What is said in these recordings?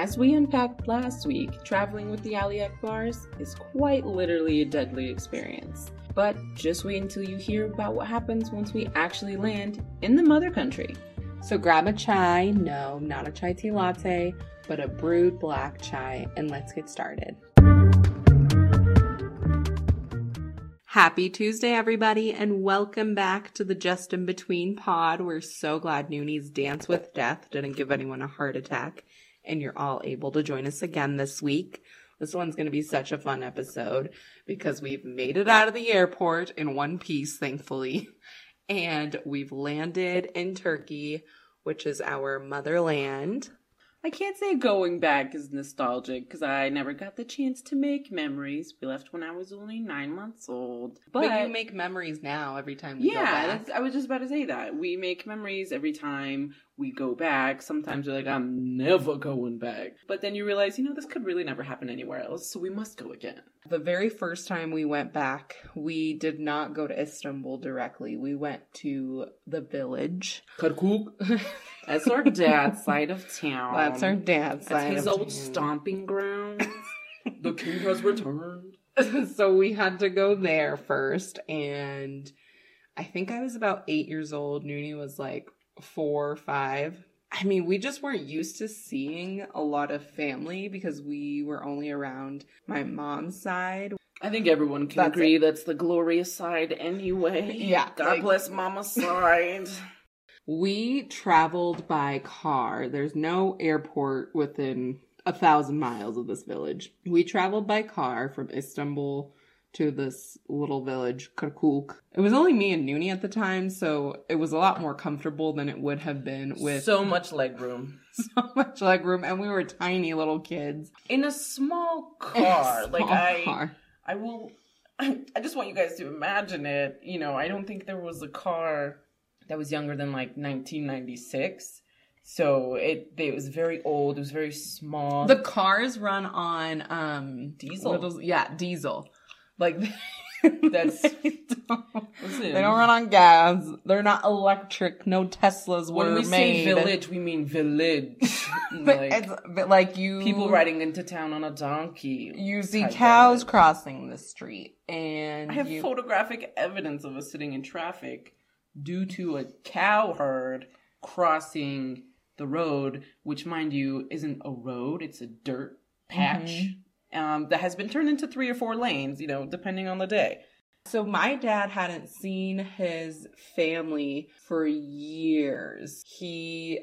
As we unpacked last week, traveling with the Ali Akbars is quite literally a deadly experience. But just wait until you hear about what happens once we actually land in the mother country. So grab a chai, no, not a chai tea latte, but a brewed black chai, and let's get started. Happy Tuesday, everybody, and welcome back to the Just in Between pod. We're so glad Nuni's Dance with Death didn't give anyone a heart attack, and you're all able to join us again this week. This one's going to be such a fun episode because we've made it out of the airport in one piece, thankfully, and we've landed in Turkey, which is our motherland. I can't say going back is nostalgic because I never got the chance to make memories. We left when I was only nine months old. But, you make memories now every time we go yeah, I was just about to say that. We make memories every time we go back. Sometimes you're like, I'm never going back. But then you realize, you know, this could really never happen anywhere else, so we must go again. The very first time we went back, we did not go to Istanbul directly. We went to the village. Kirkuk. That's our dad's side of town. That's our dad's That's side. his old town. stomping grounds. the king has returned. so we had to go there first, and I think I was about eight years old. Nuni was like four or five. I mean, we just weren't used to seeing a lot of family because we were only around my mom's side. I think everyone can That's agree that's the glorious side anyway. Yeah, God like- bless mama's side. We traveled by car. There's no airport within a thousand miles of this village. We traveled by car from Istanbul to this little village, Kirkuk. It was only me and Nuni at the time, so it was a lot more comfortable than it would have been with so much leg room. so much leg room, and we were tiny little kids. In a small In a car. like I car. I will I just want you guys to imagine it. You know, I don't think there was a car that was younger than like 1996. So it it was very old. It was very small. The cars run on um Diesel. is- yeah, diesel. Like That's- they don't, they don't run on gas. They're not electric. No Teslas were when we made. say village, we mean village. But like it's but like you people riding into town on a donkey. You see cows crossing the street, and I have you, photographic evidence of us sitting in traffic due to a cow herd crossing the road, which, mind you, isn't a road, it's a dirt patch mm-hmm. Um, that has been turned into three or four lanes, you know, depending on the day. So my dad hadn't seen his family for years. He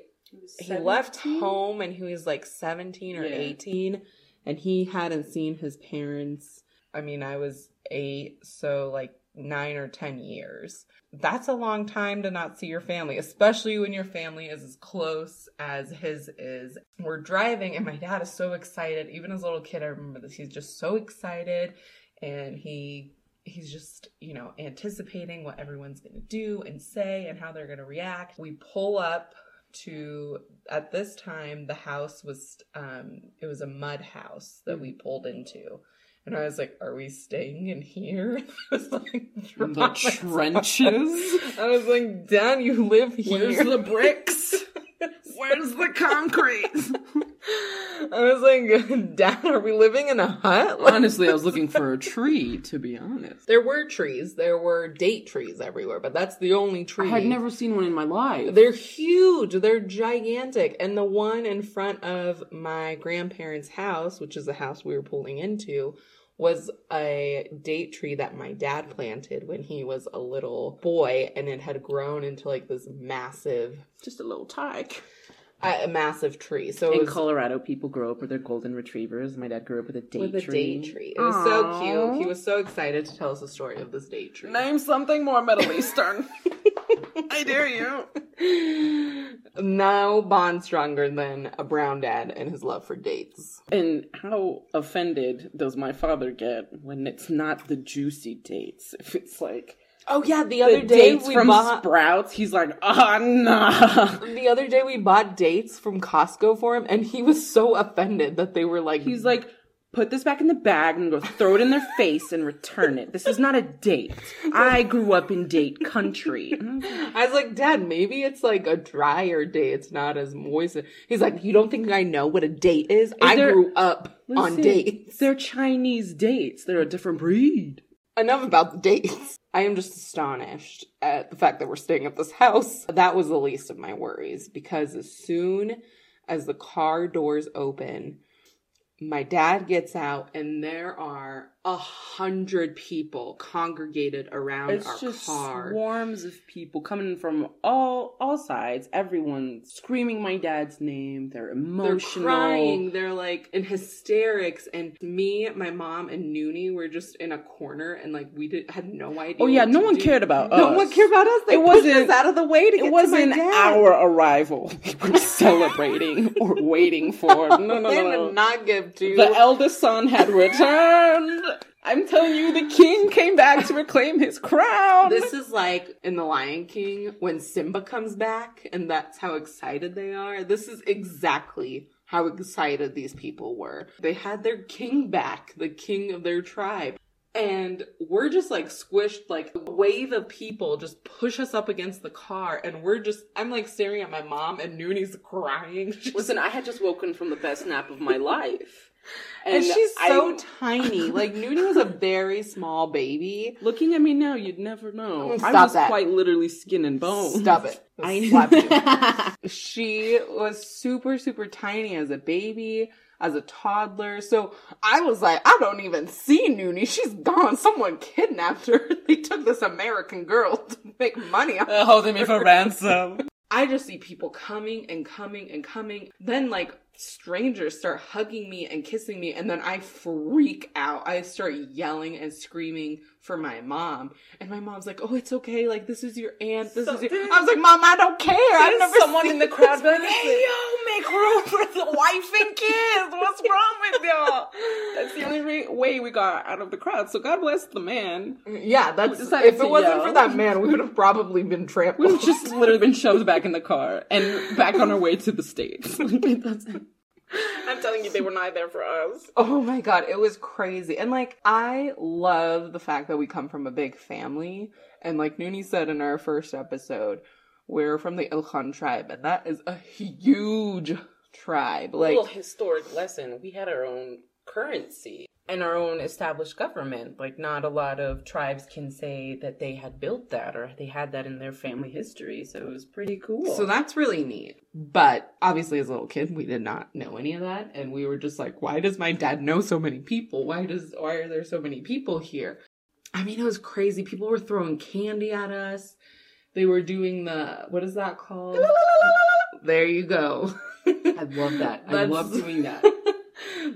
he left home and he was like 17 or Yeah. 18 and he hadn't seen his parents. I mean, I was 8, so like 9 or 10 years. That's a long time to not see your family, especially when your family is as close as his is. We're driving and my dad is so excited. Even as a little kid, I remember this. He's just so excited and he he's just you know anticipating what everyone's going to do and say and how they're going to react we pull up to at this time the house was um it was a mud house that we pulled into and i was like are we staying in here I was like In the trenches. i was like "Dan, you live here Where's the bricks? Where's the concrete? I was like dad are we living in a hut Like- Honestly, I was looking for a tree, to be honest. there were trees there were date trees everywhere but that's the only tree. I had never seen one in my life. They're huge. They're gigantic. And the one in front of my grandparents' house, which is the house we were pulling into, was a date tree that my dad planted when he was a little boy and it had grown into like this massive Just a little tyke. A a massive tree. So In was Colorado, people grow up with their golden retrievers. My dad grew up with a date with a tree. date tree. It was so cute. He was so excited to tell us the story of this date tree. Name something more Middle Eastern. I dare you. no bond stronger than a brown dad and his love for dates. And how offended does my father get when it's not the juicy dates? If it's like Oh yeah, the the other day dates we from bought Sprouts, he's like, ah, nah. the other day we bought dates from Costco for him, and he was so offended that they were like He's like, put this back in the bag and go throw it in their face and return it. This is not a date. I grew up in date country. I was like, Dad, maybe it's like a drier date. It's not as moist. He's like, You don't think I know what a date is? I there- grew up on dates. They're Chinese dates. They're a different breed. Enough about the dates. I am just astonished at the fact that we're staying at this house. That was the least of my worries because as soon as the car doors open, my dad gets out and there are a hundred people congregated around It's our just car. swarms of people coming from all all sides. Everyone screaming my dad's name. They're emotional. They're crying. They're like in hysterics. And me, my mom, and Nuni were just in a corner and like we did had no idea. Oh yeah, no one do. cared about No us. No one cared about us. They It pushed wasn't- us out of the way to get It wasn't our arrival. We were celebrating or waiting for. No, no, no, They no. did not give to The eldest son had returned. I'm telling you, the king came back to reclaim his crown. This is like in The Lion King when Simba comes back and that's how excited they are. This is exactly how excited these people were. They had their king back, the king of their tribe. And we're just like squished, like a wave of people just push us up against the car. And we're just, I'm like staring at my mom and Nuni's crying. Listen, I had just woken from the best nap of my life. And, she's so I- tiny. Like Nuni was a very small baby. Looking at me now, you'd never know. I Stop was that. quite literally skin and bone. Stop it. I Slap you. she was super, super tiny as a baby, as a toddler. So I was like, I don't even see Nuni. She's gone. Someone kidnapped her. They took this American girl to make money off. Uh, holding me for ransom. I just see people coming and coming and coming. Then like strangers start hugging me and kissing me and then I freak out. I start yelling and screaming for my mom. And my mom's like, "Oh, it's okay. Like this is your aunt. This is your I was like, "Mom, I don't care. I've never someone in the crowd be like. "Hey, yo, make room for the wife and kids. What's wrong with y'all?" That's the only re- way we got out of the crowd. So God bless the man. Yeah, that's We if it wasn't for that man, we would have probably been trampled. We've just literally been shoved back in the car and back on our way to the states. That's- I'm telling you, they were not there for us. Oh my god, it was crazy. And like I love the fact that we come from a big family. And like Nuni said in our first episode, we're from the Ilkhan tribe, and that is a huge tribe. Like a little historic lesson. We had our own currency and our own established government. Like, not a lot of tribes can say that they had built that or they had that in their family history. So it was pretty cool. So that's really neat. But obviously, as a little kid, we did not know any of that, and we were just like, "Why does my dad know so many people? Why does why are there so many people here?" I mean, it was crazy. People were throwing candy at us. They were doing the what is that called? there you go. I love that. I love doing that.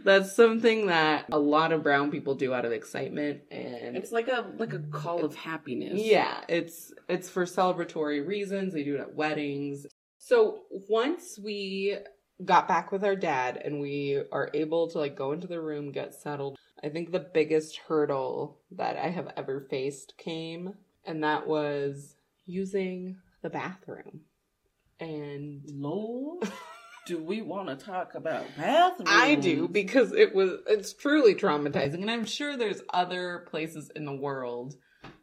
That's something that a lot of brown people do out of excitement and It's like a like a call of happiness. Yeah, it's it's for celebratory reasons. They do it at weddings. So once we got back with our dad and we are able to like go into the room, get settled, I think the biggest hurdle that I have ever faced came, and that was using the bathroom. And Lord, do we want to talk about bathrooms? I do because it was it's truly traumatizing and I'm sure there's other places in the world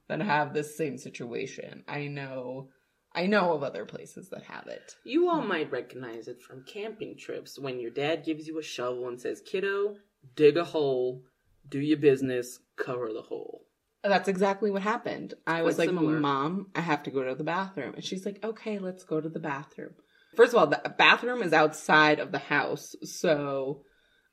that have this same situation. I know I know of other places that have it. You all might recognize it from camping trips when your dad gives you a shovel and says, "Kiddo, dig a hole, do your business, cover the hole." That's exactly what happened. I was Quite like, similar. "Mom, I have to go to the bathroom." And she's like, "Okay, let's go to the bathroom." First of all, the bathroom is outside of the house, so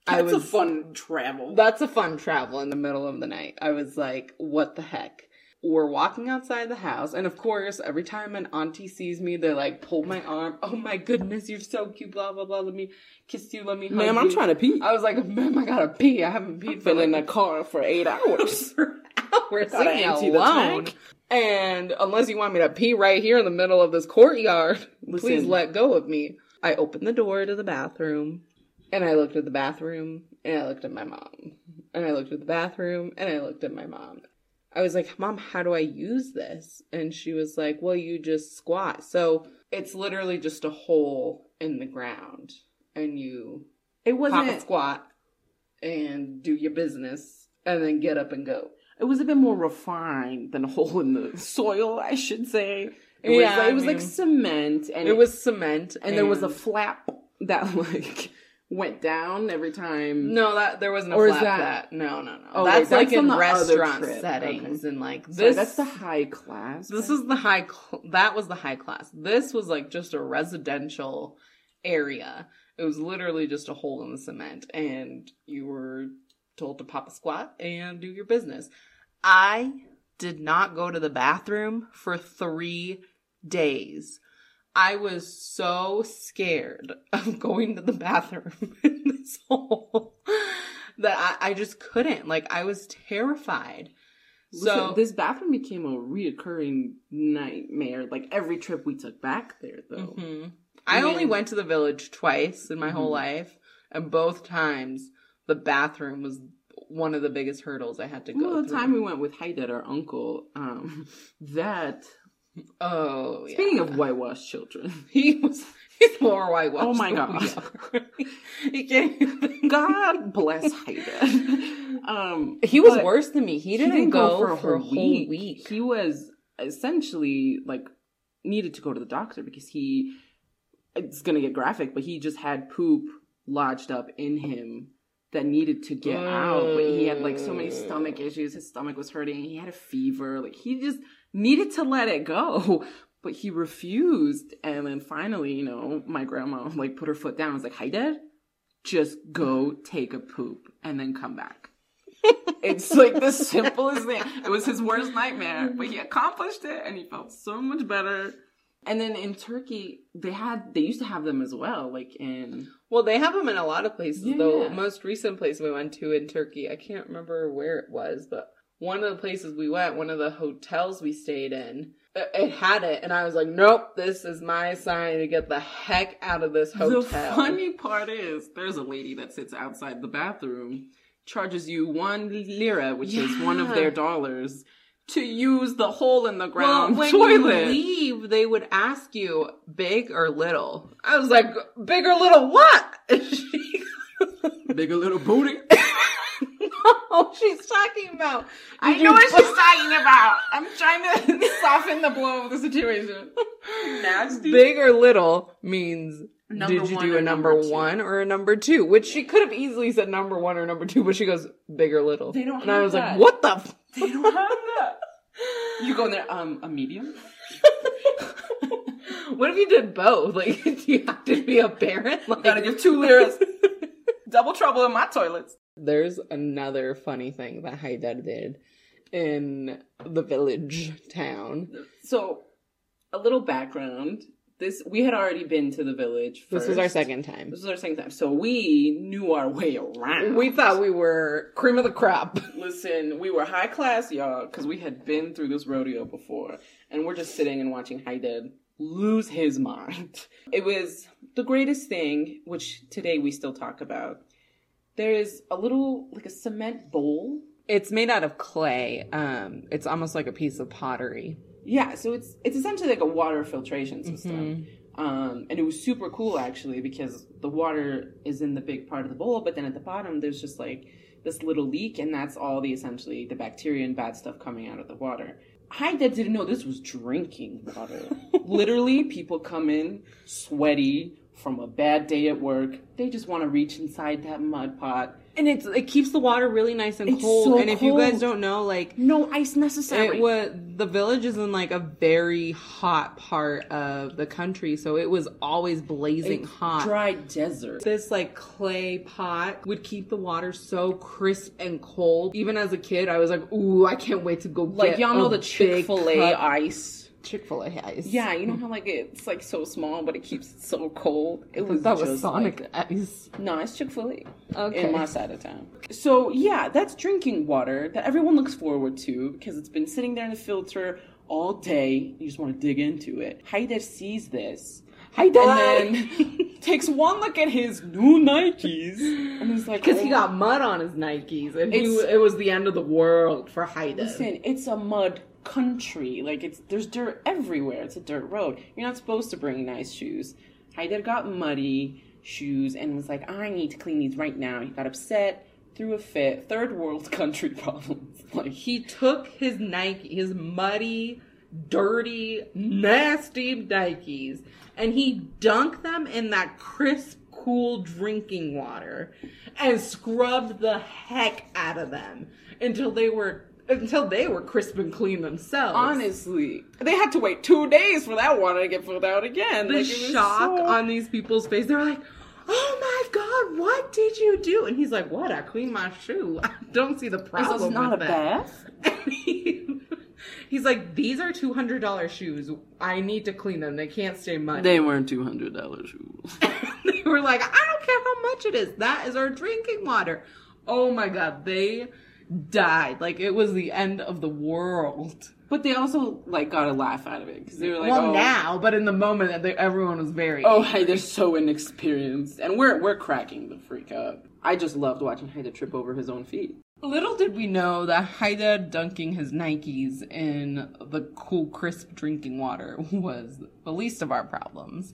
I That's was a fun travel. That's a fun travel in the middle of the night. I was like, what the heck? We're walking outside the house, and of course, every time an auntie sees me, they like pull my arm. Oh my goodness, you're so cute, blah blah blah. Let me kiss you, let me hug Ma'am, you. I'm trying to pee. I was like, ma'am, I gotta pee. I haven't peed for Been in the car for eight hours. for hours. Leave me the alone. And unless you want me to pee right here in the middle of this courtyard, please let go of me. I opened the door to the bathroom and I looked at the bathroom and I looked at my mom. And I looked at the bathroom and I looked at my mom. I was like, Mom, how do I use this? And she was like, Well, you just squat. So it's literally just a hole in the ground. And you It pop a wasn't. squat and do your business and then get up and go. It was a bit more refined than a hole in the soil, I should say. It was, Yeah, uh, like, it was like mean, cement, and It was cement, and there was a flap that like went down every time. no that there wasn't a Or is flap that- that no no no Oh, that's wait, like that's in restaurant settings Okay. and like Sorry, this that's the high class. This is the high. Cl- that was the high class. This was like just a residential area. It was literally just a hole in the cement, and you were told to pop a squat and do your business. I did not go to the bathroom for three days. I was so scared of going to the bathroom in this hole that I, I just couldn't. Like I was terrified. so So this bathroom became a reoccurring nightmare. Like every trip we took back there, though. Mhm. I only went to the village twice in my whole Mhm. life, and both times the bathroom was one of the biggest hurdles I had to go Well, the through. time we went with Haidar, our uncle, um, that oh, yeah. speaking of whitewashed children, he was he's more whitewashed. Oh my than God. he can't. God bless Haidar. Um, He was worse than me. He didn't, go, for a whole week. week. He was essentially like needed to go to the doctor because he it's gonna get graphic, but he just had poop lodged up in him that needed to get out. But he had like so many stomach mm. issues. His stomach was hurting. He had a fever. Like he just needed to let it go. But he refused. And then finally, you know, my grandma like put her foot down. I was like, Haidar, just go take a poop and then come back. It's like the simplest thing. It was his worst nightmare, but he accomplished it and he felt so much better. And then in Turkey, they had they used to have them as well, like in Well, they have them in a lot of places. Yeah. Though most recent place we went to in Turkey, I can't remember where it was, but one of the places we went, one of the hotels we stayed in, it, it had it, and I was like, "Nope, this is my sign to get the heck out of this hotel." The funny part is there's a lady that sits outside the bathroom, charges you one lira, which is one of their dollars, to use the hole in the ground well, ground when toilet. you leave, they would ask you big or little. I was like, "Big or little what?" She- Big a little booty. no, she's talking about. I did know what she's talking about. I'm trying to soften the blow of the situation. Nasty. Big or little means Number did you do a number, number one or a number two? Which she could have easily said number one or number two, but she goes big or little. They don't and I was that. like, what the? F-? They don't have that. You go in there, um, a medium? what if you did both? Like, do you have to be a parent? Like, Gotta give two liras. Double trouble in my toilets. There's another funny thing that Haidar did in the village town. So, a little background. This we had already been to the village. This was our second time. This was our second time. So we knew our way around. We thought we were cream of the crop. Listen, we were high class, y'all, because we had been through this rodeo before, and we're just sitting and watching Haidar lose his mind. It was the greatest thing, which today we still talk about. There is a little, like a cement bowl. It's made out of clay. Um, it's almost like a piece of pottery. Yeah, so it's it's essentially like a water filtration system. Mhm. Um, and it was super cool actually because the water is in the big part of the bowl, but then at the bottom there's just like this little leak, and that's all the essentially the bacteria and bad stuff coming out of the water. I didn't know this was drinking water. Literally, people come in sweaty from a bad day at work. They just want to reach inside that mud pot. And it's it keeps the water really nice and It's cold. so and if you guys don't know, like No ice necessary. it was the village is in like a very hot part of the country, so it was always blazing It's hot. dry desert. This like clay pot would keep the water so crisp and cold. Even as a kid, I was like, "Ooh, I can't wait to go Like get y'all know the Chick Fil A big cup." ice. Chick Fil A ice." Yeah, you know how like it's like so small, but it keeps it so cold. It was that was just Sonic like- ice. no, it's Chick Fil A Okay. in my side of town. So yeah, that's drinking water that everyone looks forward to because it's been sitting there in the filter all day. You just want to dig into it. Haider sees this. Haidar! And then takes one look at his new Nikes and he's like, Because he "Oh, got mud on his Nikes, and he, it was the end of the world for Haidar. Listen, it's a mud country. Like it's there's dirt everywhere. It's a dirt road. You're not supposed to bring nice shoes. Haider got muddy shoes and was like, I need to clean these right now. He got upset, threw a fit. Third world country problems. Like he took his Nike, his muddy, dirty, nasty Nikes, and he dunked them in that crisp, cool drinking water and scrubbed the heck out of them until they were until they were crisp and clean themselves. Honestly, they had to wait two days for that water to get filled out again. The like, shock so... on these people's face, they're like, "Oh my god, what did you do?" And he's like, "What? I cleaned my shoe. I don't see the problem." This is not a that. bath. he's like, "These are two hundred dollar shoes. I need to clean them. They can't stay muddy." They weren't two hundred dollar shoes. they were like, "I don't care how much it is. That is our drinking water." Oh my god, they died. Like it was the end of the world. But they also like got a laugh out of it because they were like, "Well, oh, now," but in the moment, they, everyone was very. Oh, hey, they're so inexperienced, and we're we're cracking the freak up. I just loved watching Haidar trip over his own feet. Little did we know that Haidar dunking his Nikes in the cool, crisp drinking water was the least of our problems,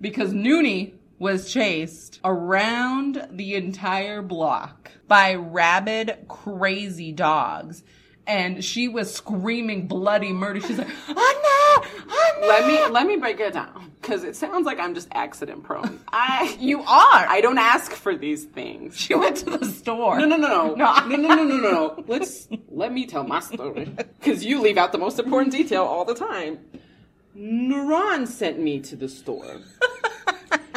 because Nuni was chased around the entire block by rabid, crazy dogs. And she was screaming bloody murder. She's like, Anna, Anna. Let me let me break it down because it sounds like I'm just accident prone. I you are. I don't ask for these things. She went to the store. No, no, no, no, no, no, no, no, no, no. Let's let me tell my story because you leave out the most important detail all the time. Nuran sent me to the store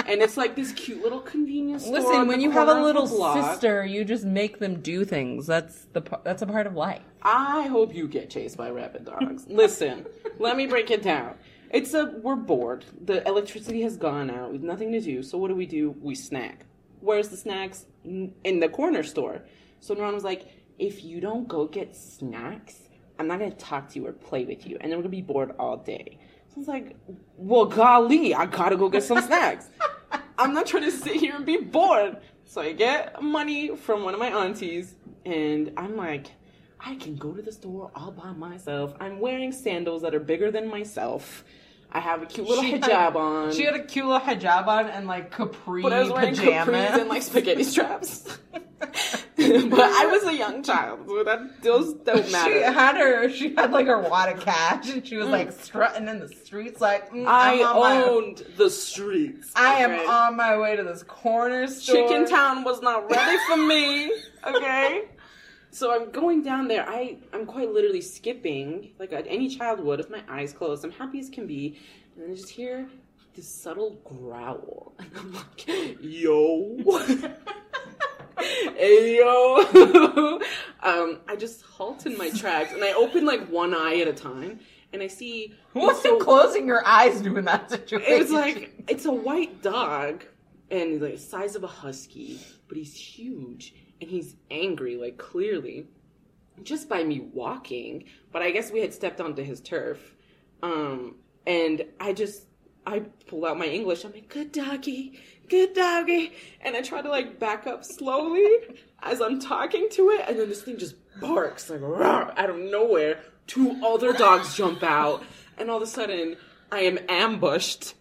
and it's like this cute little convenience store. Listen, when you have a little sister, you just make them do things. That's the that's a part of life. I hope you get chased by rabid dogs. Listen, let me break it down. It's a we're bored. The electricity has gone out. We've nothing to do. So what do we do? We snack. Where's the snacks? In the corner store. So Nuran was like, if you don't go get snacks, I'm not gonna talk to you or play with you, and then we're gonna be bored all day. So I was like, well, golly, I gotta go get some snacks. I'm not trying to sit here and be bored. So I get money from one of my aunties, and I'm like, I can go to the store all by myself. I'm wearing sandals that are bigger than myself. I have a cute little she hijab had, on. She had a cute little hijab on and like capri but I was wearing pajamas capris and like spaghetti straps. but I was a young child, so that those don't matter. She had her, she had like her wad of cash, and she was mm. like strutting in the streets, like mm, I owned my... the streets. I okay? am on my way to this corner store. Chicken Town was not ready for me. Okay. So I'm going down there. I I'm quite literally skipping like any child would with my eyes closed. I'm happy as can be, and then I just hear this subtle growl, and I'm like, "Yo." Hey yo um, i just halt in my tracks and i open like one eye at a time and i see what's so, closing your eyes doing that situation? It's like it's a white dog and like the size of a husky but he's huge and he's angry like clearly just by me walking but i guess we had stepped onto his turf. Um, and i just i pull out my english. I'm like good doggy good doggy. And I try to like back up slowly as I'm talking to it, and then this thing just barks like out of nowhere. Two other dogs jump out, and all of a sudden I am ambushed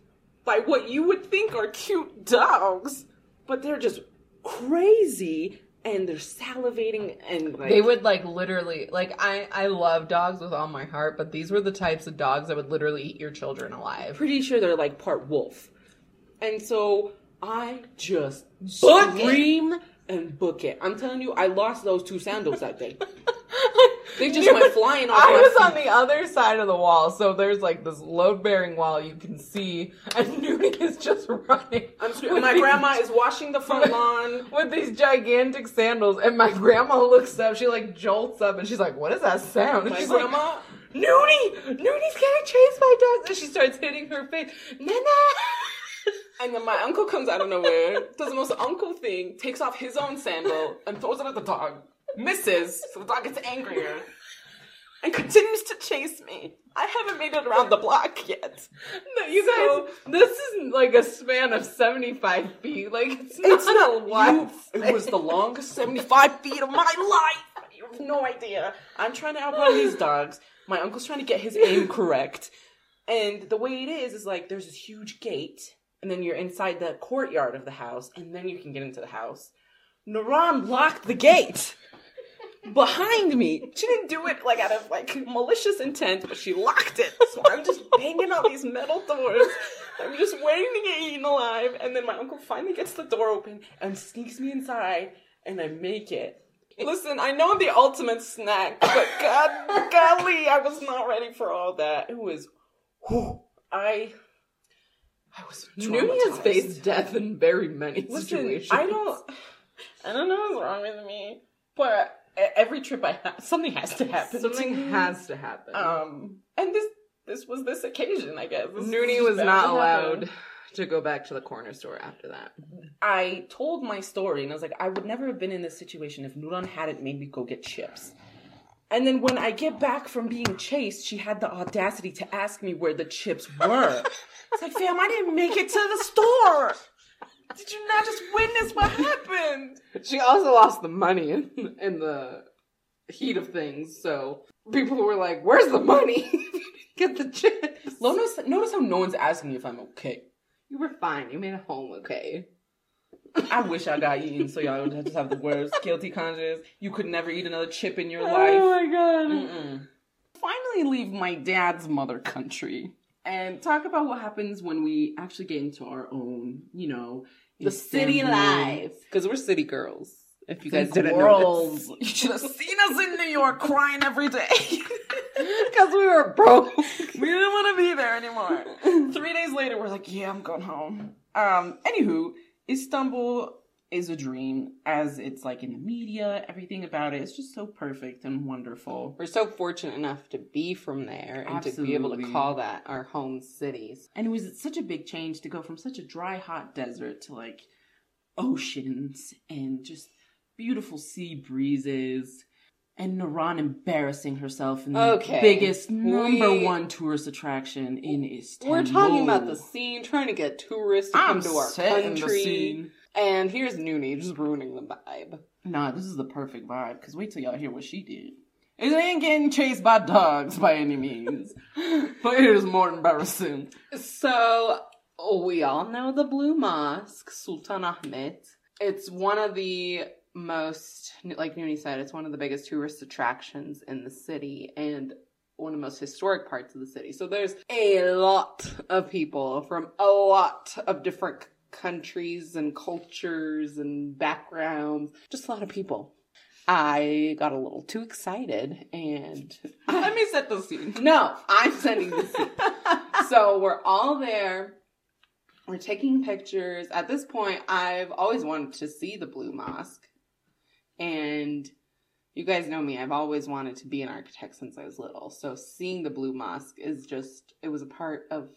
by what you would think are cute dogs, but they're just crazy and they're salivating and like they would like literally like I I love dogs with all my heart, but these were the types of dogs that would literally eat your children alive. Pretty sure they're like part wolf. And so I just book scream it. and book it. I'm telling you, I lost those two sandals that day. they just went flying off. I was feet. on the other side of the wall, so there's like this load bearing wall you can see, and Nuni is just running. I'm sorry, my grandma is washing the front lawn with these gigantic sandals, and my grandma looks up. She like jolts up, and she's like, "What is that sound?" And my she's grandma. Like, Nuni, Nuni's getting chased by dogs, and she starts hitting her face. Nana. And then my uncle comes out of nowhere, does the most uncle thing, takes off his own sandal and throws it at the dog. Misses, so the dog gets angrier. And continues to chase me. I haven't made it around the block yet. No, you so, guys, this is like a span of 75 feet. Like, it's not, it's not a lot. It was the longest 75 feet of my life. You have no idea. I'm trying to outrun these dogs. My uncle's trying to get his aim correct. And the way it is, is like there's this huge gate and then you're inside the courtyard of the house, and then you can get into the house. Nuran locked the gate behind me. She didn't do it like out of like malicious intent, but she locked it. So I'm just banging on these metal doors. I'm just waiting to get eaten alive. And then my uncle finally gets the door open and sneaks me inside, and I make it. Listen, I know the ultimate snack, but God, golly, I was not ready for all that. It was, whew, I, I was. Nuni has faced death in very many Listen, situations. I don't, I don't know what's wrong with me, but every trip I have, something has to happen. Something me. has to happen. Um, and this, this was this occasion, I guess. This Nuni was not to allowed happen. to go back to the corner store after that. I told my story, and I was like, I would never have been in this situation if Nuran hadn't made me go get chips. And then when I get back from being chased, she had the audacity to ask me where the chips were. it's like, fam, I didn't make it to the store. Did you not just witness what happened? She also lost the money in, in the heat of things, so people were like, "Where's the money? Get the chips." Notice, notice how no one's asking me if I'm okay. You were fine. You made it home okay. I wish I got eaten so y'all would just have the worst guilty conscience. You could never eat another chip in your oh life. Oh my god. Mm-mm. Finally, leave my dad's mother country and talk about what happens when we actually get into our own, you know, The city Istanbul. life. Because we're city girls. If you guys Think didn't worlds. know You should have seen us in New York crying every day. Because we were broke. we didn't want to be there anymore. Three days later, we're like, yeah, I'm going home. Um, anywho, Istanbul is a dream, as it's like in the media, everything about it is just so perfect and wonderful. We're so fortunate enough to be from there and to be able to call that our home cities. And it was such a big change to go from such a dry, hot desert to like oceans and just beautiful sea breezes. And Nuran embarrassing herself in the Okay. biggest number We- one tourist attraction in Istanbul. We're talking about the scene, trying to get tourists to come I'm to our country. And here's Nuni just ruining the vibe. Nah, this is the perfect vibe. Cause wait till y'all hear what she did. It ain't getting chased by dogs by any means, but it is more embarrassing. So we all know the Blue Mosque, Sultan Ahmed. It's one of the most, like Nuni said, it's one of the biggest tourist attractions in the city and one of the most historic parts of the city. So there's a lot of people from a lot of different countries and cultures and backgrounds. Just a lot of people. I got a little too excited and Let me set the scene. no, I'm sending the scene. so we're all there. We're taking pictures. At this point, I've always wanted to see the Blue Mosque. And you guys know me, I've always wanted to be an architect since I was little. So seeing the Blue Mosque is just, it was a part of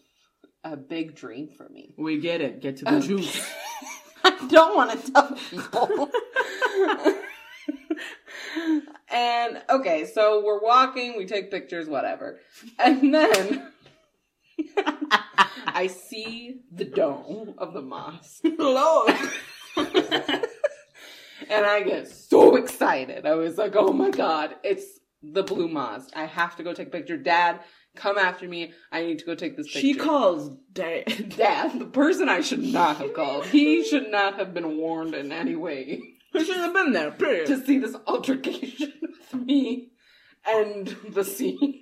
a big dream for me. We get it. Get to the Okay. juice. I don't want to tell people. and okay, so we're walking, we take pictures, whatever. And then I see the dome of the mosque. Lord. and I get so excited. I was like, oh my god, it's the blue mosque. I have to go take a picture. Dad, come after me. I need to go take this picture. She calls dad. Dad, the person I should not have called. He should not have been warned in any way He should have been there, period. to see this altercation with me and the scene.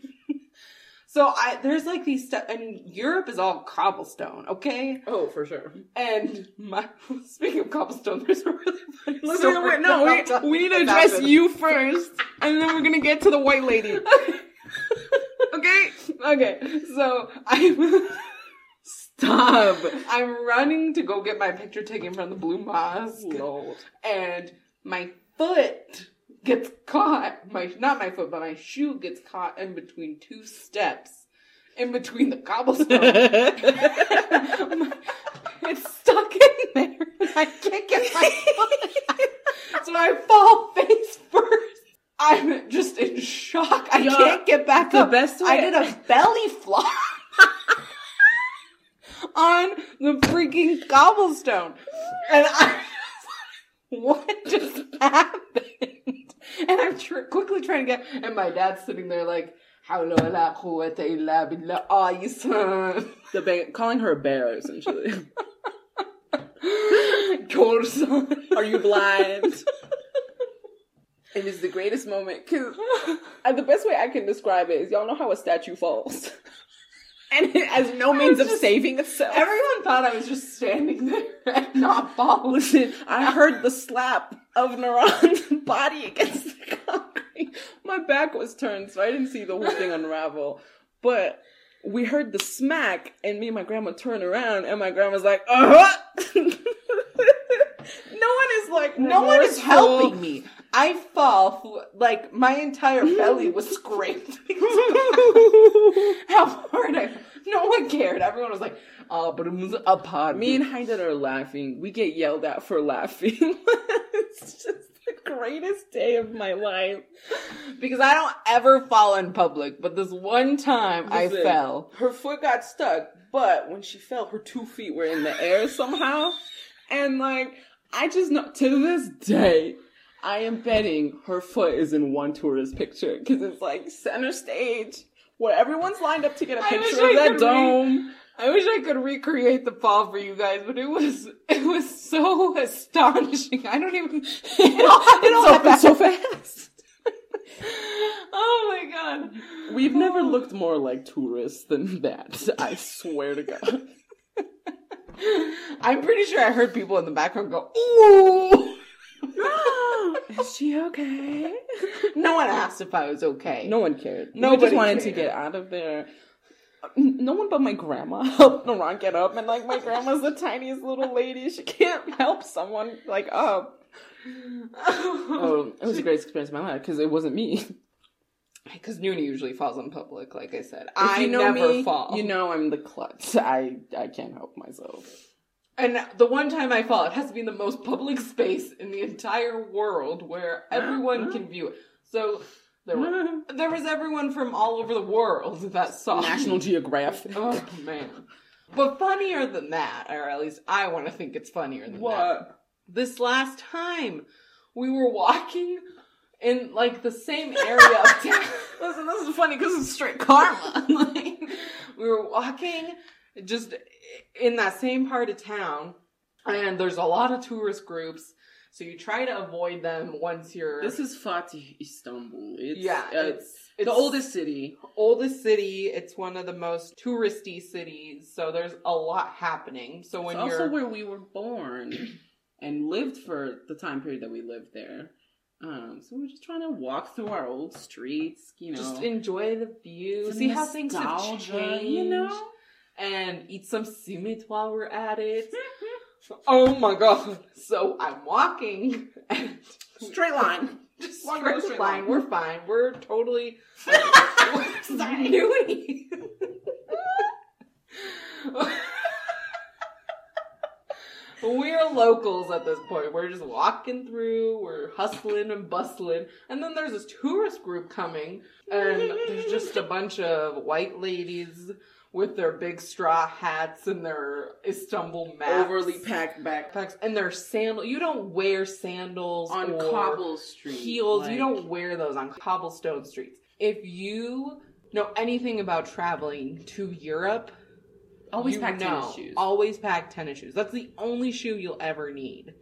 So I there's like these steps, and Europe is all cobblestone, okay? oh, for sure. And my speaking of cobblestone, there's a really funny story wait, no, we, we need to address you first, and then we're gonna get to the white lady. Okay? Okay, so I'm Stop. I'm running to go get my picture taken from the Blue Mosque. Lord. and my foot gets caught. My not my foot, but my shoe gets caught in between two steps, in between the cobblestone. it's stuck in there. I can't get my foot. so I fall face first. I'm just in shock. I Yeah, can't get back the up. best way- I did a belly flop. On the freaking cobblestone. And I what just happened? And I'm tr- quickly trying to get, and my dad's sitting there like, "Hawla wala quwwata illa billah." Ah, you son. The ba- calling her a bear, essentially. Are you blind? It is the greatest moment because the best way I can describe it is y'all know how a statue falls. And it has no means of just- saving itself. Everyone thought I was just standing there and not falling. Listen, I heard the slap of Nuran's body against the concrete. My back was turned, so I didn't see the whole thing unravel. But we heard the smack, and me and my grandma turned around, and my grandma's like, uh huh. no one is like, No one is helping me. I fall like my entire belly was scraped. How hard I no one cared. Everyone was like, oh, but it was a pod. Me and Haidar are laughing. We get yelled at for laughing. it's just the greatest day of my life. because I don't ever fall in public, but this one time I fell. Her foot got stuck, but when she fell, her two feet were in the air somehow. And like, I just know to this day, I am betting her foot is in one tourist picture because it's like center stage where everyone's lined up to get a picture of that dome. I wish I could recreate the fall for you guys, but it was it was so astonishing. I don't even it all happened It all so happened fast. so fast. Oh my god. We've never looked more like tourists than that. I swear to God. I'm pretty sure I heard people in the background go, ooh. Is she okay? no one asked if I was okay. No one cared. Nobody Nobody just wanted to get out of there. No one but my grandma helped Nuran get up, and like my grandma's the tiniest little lady. She can't help someone like up. Oh, it was the greatest experience of my life because it wasn't me. Because Nuni usually falls in public, like I said. If I you know never me, fall. You know I'm the klutz. I I can't help myself. And the one time I fall, it has to be in the most public space in the entire world where everyone can view it. So there, were, there was everyone from all over the world that saw me. National Geographic. Oh man. But funnier than that, or at least I want to think it's funnier than that. This last time we were walking in like the same area of town. Listen, this is funny because it's straight karma. like, we were walking just in that same part of town, and there's a lot of tourist groups. So you try to avoid them once you're This is Fatih, Istanbul. It's, yeah, uh, it's it's the oldest city. oldest city. It's one of the most touristy cities, so there's a lot happening. So when it's you're also where we were born and lived for the time period that we lived there. Um, so we're just trying to walk through our old streets, you know, just enjoy the view, see how things have changed, you know. And eat some simit while we're at it. oh my god! So I'm walking and Straight line. just straight straight line. line. We're fine. We're totally. We're locals at this point. We're just walking through, we're hustling and bustling. And then there's this tourist group coming, and there's just a bunch of white ladies with their big straw hats and their Istanbul maps. Overly packed backpacks and their sandals. You don't wear sandals on cobble street. heels. like- You don't wear those on cobblestone streets. If you know anything about traveling to Europe, always pack know, tennis shoes. Always pack tennis shoes. That's the only shoe you'll ever need.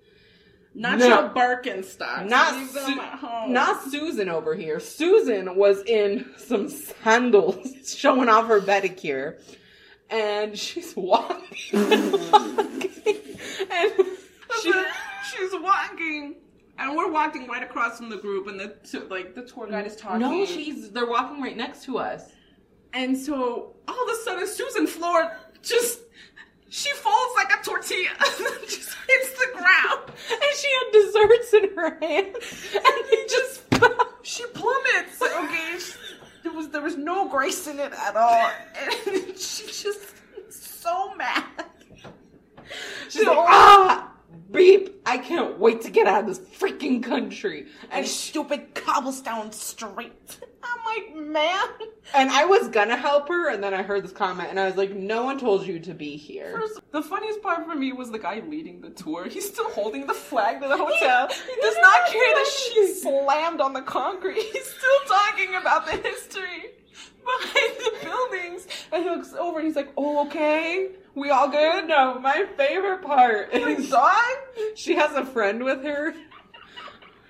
Not No. your Birkenstocks. Not Leave them at home. Not Susan over here. Susan was in some sandals showing off her pedicure. And she's walking. and she, She, she's walking, and we're walking right across from the group, and the t- like the tour guide is talking. no, she's they're walking right next to us. And so all of a sudden, Susan Floor just she falls like a tortilla, just hits the ground. And she had desserts in her hand. And they just she plummets. Okay, she- there was there was no grace in it at all, and she just so mad. She's like, ah, beep. I can't wait to get out of this freaking country. And And stupid cobblestone street. I'm like, man. and I was gonna help her, and then I heard this comment, and I was like, no one told you to be here. First, the funniest part for me was the guy leading the tour. He's still holding the flag to the hotel. He does not care that she slammed on the concrete. He's still talking about the history behind the buildings. And he looks over and he's like, "Oh, okay. We all good? No, my favorite part is dog? she has a friend with her.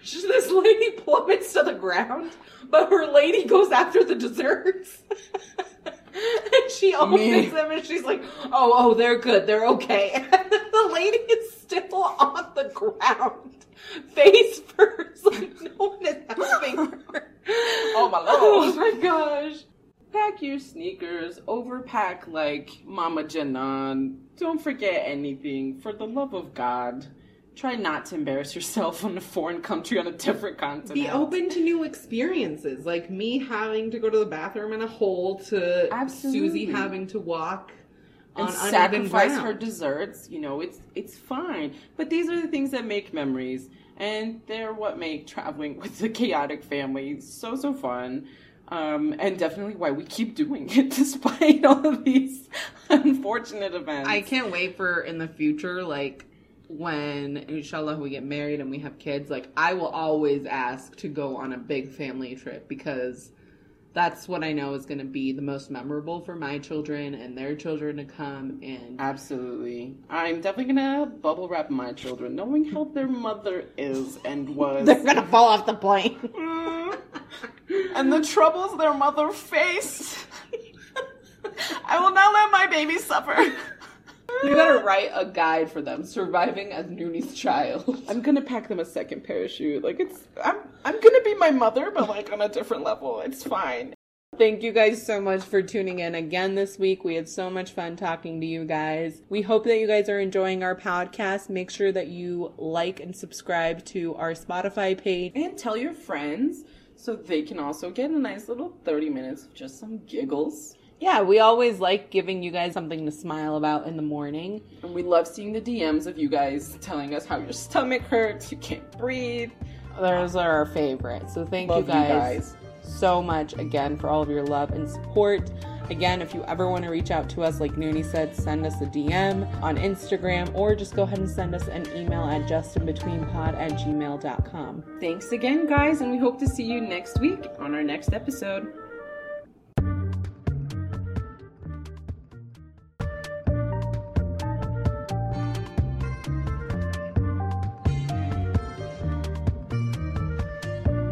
This lady plummets to the ground, but her lady goes after the desserts. and she opens Me. them and she's like, oh, oh, they're good, they're okay. And the lady is still on the ground, face first, like no one is helping her. Oh my lord. Oh my gosh. Pack your sneakers, overpack like Mama Janan. Don't forget anything. For the love of God. Try not to embarrass yourself in a foreign country on a different continent. Be open to new experiences, like me having to go to the bathroom in a hole to Absolutely. Susie having to walk and on sacrifice her desserts. You know, it's it's fine. But these are the things that make memories, and they're what make traveling with the chaotic family so so fun. Um, and definitely why we keep doing it despite all of these unfortunate events. I can't wait for in the future, like when inshallah we get married and we have kids, like I will always ask to go on a big family trip because that's what I know is going to be the most memorable for my children and their children to come and Absolutely. I'm definitely gonna bubble wrap my children, knowing how their mother is and was. they're going to fall off the plane. Mm. and the troubles their mother faced. I will not let my baby suffer. You gotta write a guide for them, surviving as Nuni's child. I'm gonna pack them a second parachute. Like it's I'm I'm gonna be my mother, but like on a different level. It's fine. Thank you guys so much for tuning in again this week. We had so much fun talking to you guys. We hope that you guys are enjoying our podcast. Make sure that you like and subscribe to our Spotify page. And tell your friends so they can also get a nice little 30 minutes of just some giggles. Yeah, we always like giving you guys something to smile about in the morning. And we love seeing the DMs of you guys telling us how your stomach hurts, you can't breathe. Those are our favorites. So thank Love you guys, so much again for all of your love and support. Again, if you ever want to reach out to us, like Nuni said, send us a DM on Instagram or just go ahead and send us an email at justinbetweenpod at gmail.com. Thanks again, guys, and we hope to see you next week on our next episode.